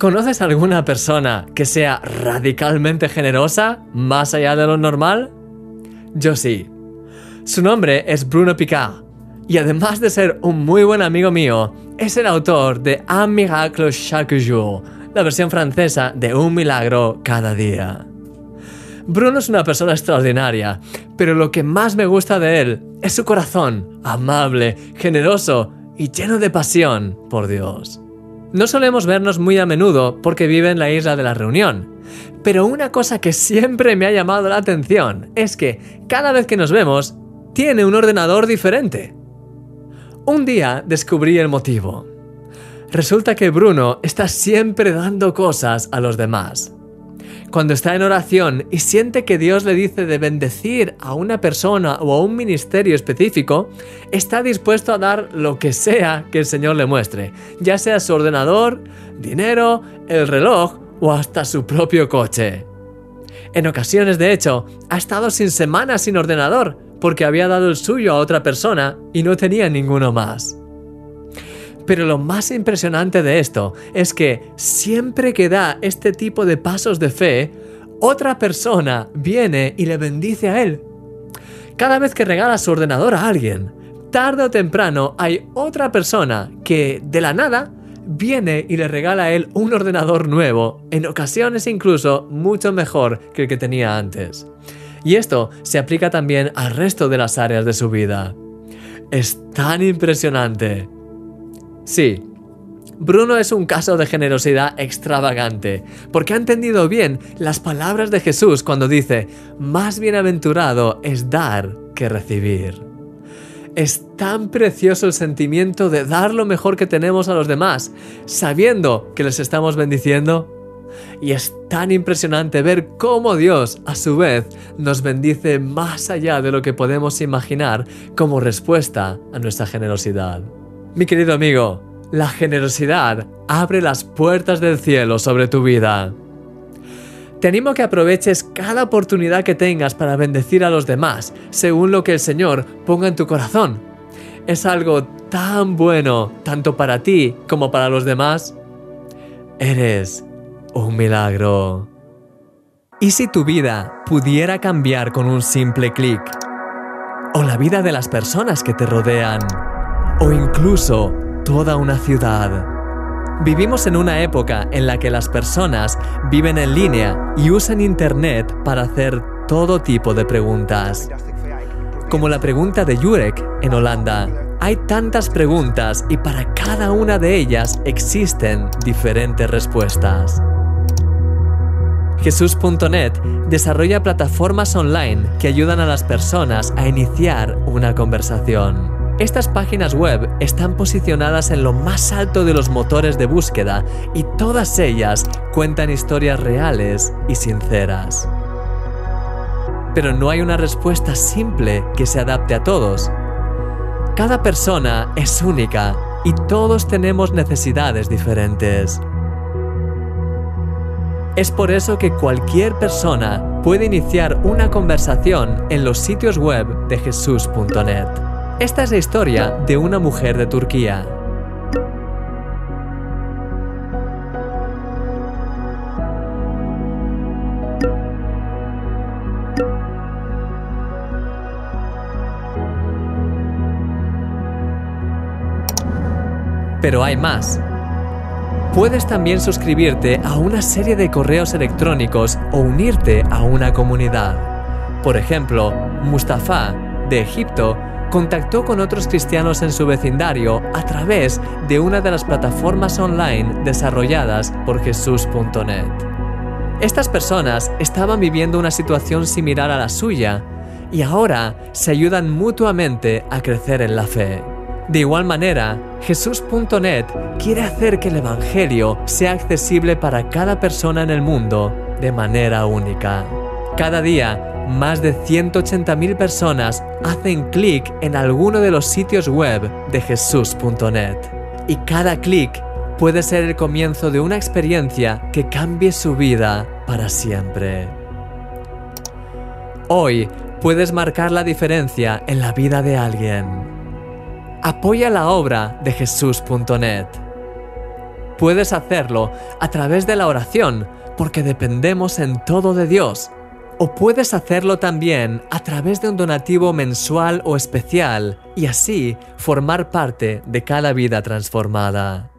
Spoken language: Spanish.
¿Conoces alguna persona que sea radicalmente generosa, más allá de lo normal? Yo sí. Su nombre es Bruno Picard, y además de ser un muy buen amigo mío, es el autor de Un miracle chaque jour, la versión francesa de Un milagro cada día. Bruno es una persona extraordinaria, pero lo que más me gusta de él es su corazón, amable, generoso y lleno de pasión por Dios. No solemos vernos muy a menudo porque vive en la isla de la reunión, pero una cosa que siempre me ha llamado la atención es que cada vez que nos vemos, tiene un ordenador diferente. Un día descubrí el motivo. Resulta que Bruno está siempre dando cosas a los demás. Cuando está en oración y siente que Dios le dice de bendecir a una persona o a un ministerio específico, está dispuesto a dar lo que sea que el Señor le muestre, ya sea su ordenador, dinero, el reloj o hasta su propio coche. En ocasiones, de hecho, ha estado sin semanas sin ordenador porque había dado el suyo a otra persona y no tenía ninguno más. Pero lo más impresionante de esto es que siempre que da este tipo de pasos de fe, otra persona viene y le bendice a él. Cada vez que regala su ordenador a alguien, tarde o temprano hay otra persona que de la nada viene y le regala a él un ordenador nuevo, en ocasiones incluso mucho mejor que el que tenía antes. Y esto se aplica también al resto de las áreas de su vida. Es tan impresionante. Sí, Bruno es un caso de generosidad extravagante, porque ha entendido bien las palabras de Jesús cuando dice, más bienaventurado es dar que recibir. Es tan precioso el sentimiento de dar lo mejor que tenemos a los demás, sabiendo que les estamos bendiciendo. Y es tan impresionante ver cómo Dios, a su vez, nos bendice más allá de lo que podemos imaginar como respuesta a nuestra generosidad. Mi querido amigo, la generosidad abre las puertas del cielo sobre tu vida. Te animo a que aproveches cada oportunidad que tengas para bendecir a los demás, según lo que el Señor ponga en tu corazón. Es algo tan bueno, tanto para ti como para los demás. Eres un milagro. ¿Y si tu vida pudiera cambiar con un simple clic? ¿O la vida de las personas que te rodean? o incluso toda una ciudad. Vivimos en una época en la que las personas viven en línea y usan Internet para hacer todo tipo de preguntas. Como la pregunta de Jurek en Holanda. Hay tantas preguntas y para cada una de ellas existen diferentes respuestas. Jesús.net desarrolla plataformas online que ayudan a las personas a iniciar una conversación. Estas páginas web están posicionadas en lo más alto de los motores de búsqueda y todas ellas cuentan historias reales y sinceras. Pero no hay una respuesta simple que se adapte a todos. Cada persona es única y todos tenemos necesidades diferentes. Es por eso que cualquier persona puede iniciar una conversación en los sitios web de jesús.net. Esta es la historia de una mujer de Turquía. Pero hay más. Puedes también suscribirte a una serie de correos electrónicos o unirte a una comunidad. Por ejemplo, Mustafa, de Egipto, contactó con otros cristianos en su vecindario a través de una de las plataformas online desarrolladas por Jesús.net. Estas personas estaban viviendo una situación similar a la suya y ahora se ayudan mutuamente a crecer en la fe. De igual manera, Jesús.net quiere hacer que el Evangelio sea accesible para cada persona en el mundo de manera única. Cada día, más de 180.000 personas hacen clic en alguno de los sitios web de jesús.net. Y cada clic puede ser el comienzo de una experiencia que cambie su vida para siempre. Hoy puedes marcar la diferencia en la vida de alguien. Apoya la obra de jesús.net. Puedes hacerlo a través de la oración, porque dependemos en todo de Dios. O puedes hacerlo también a través de un donativo mensual o especial y así formar parte de cada vida transformada.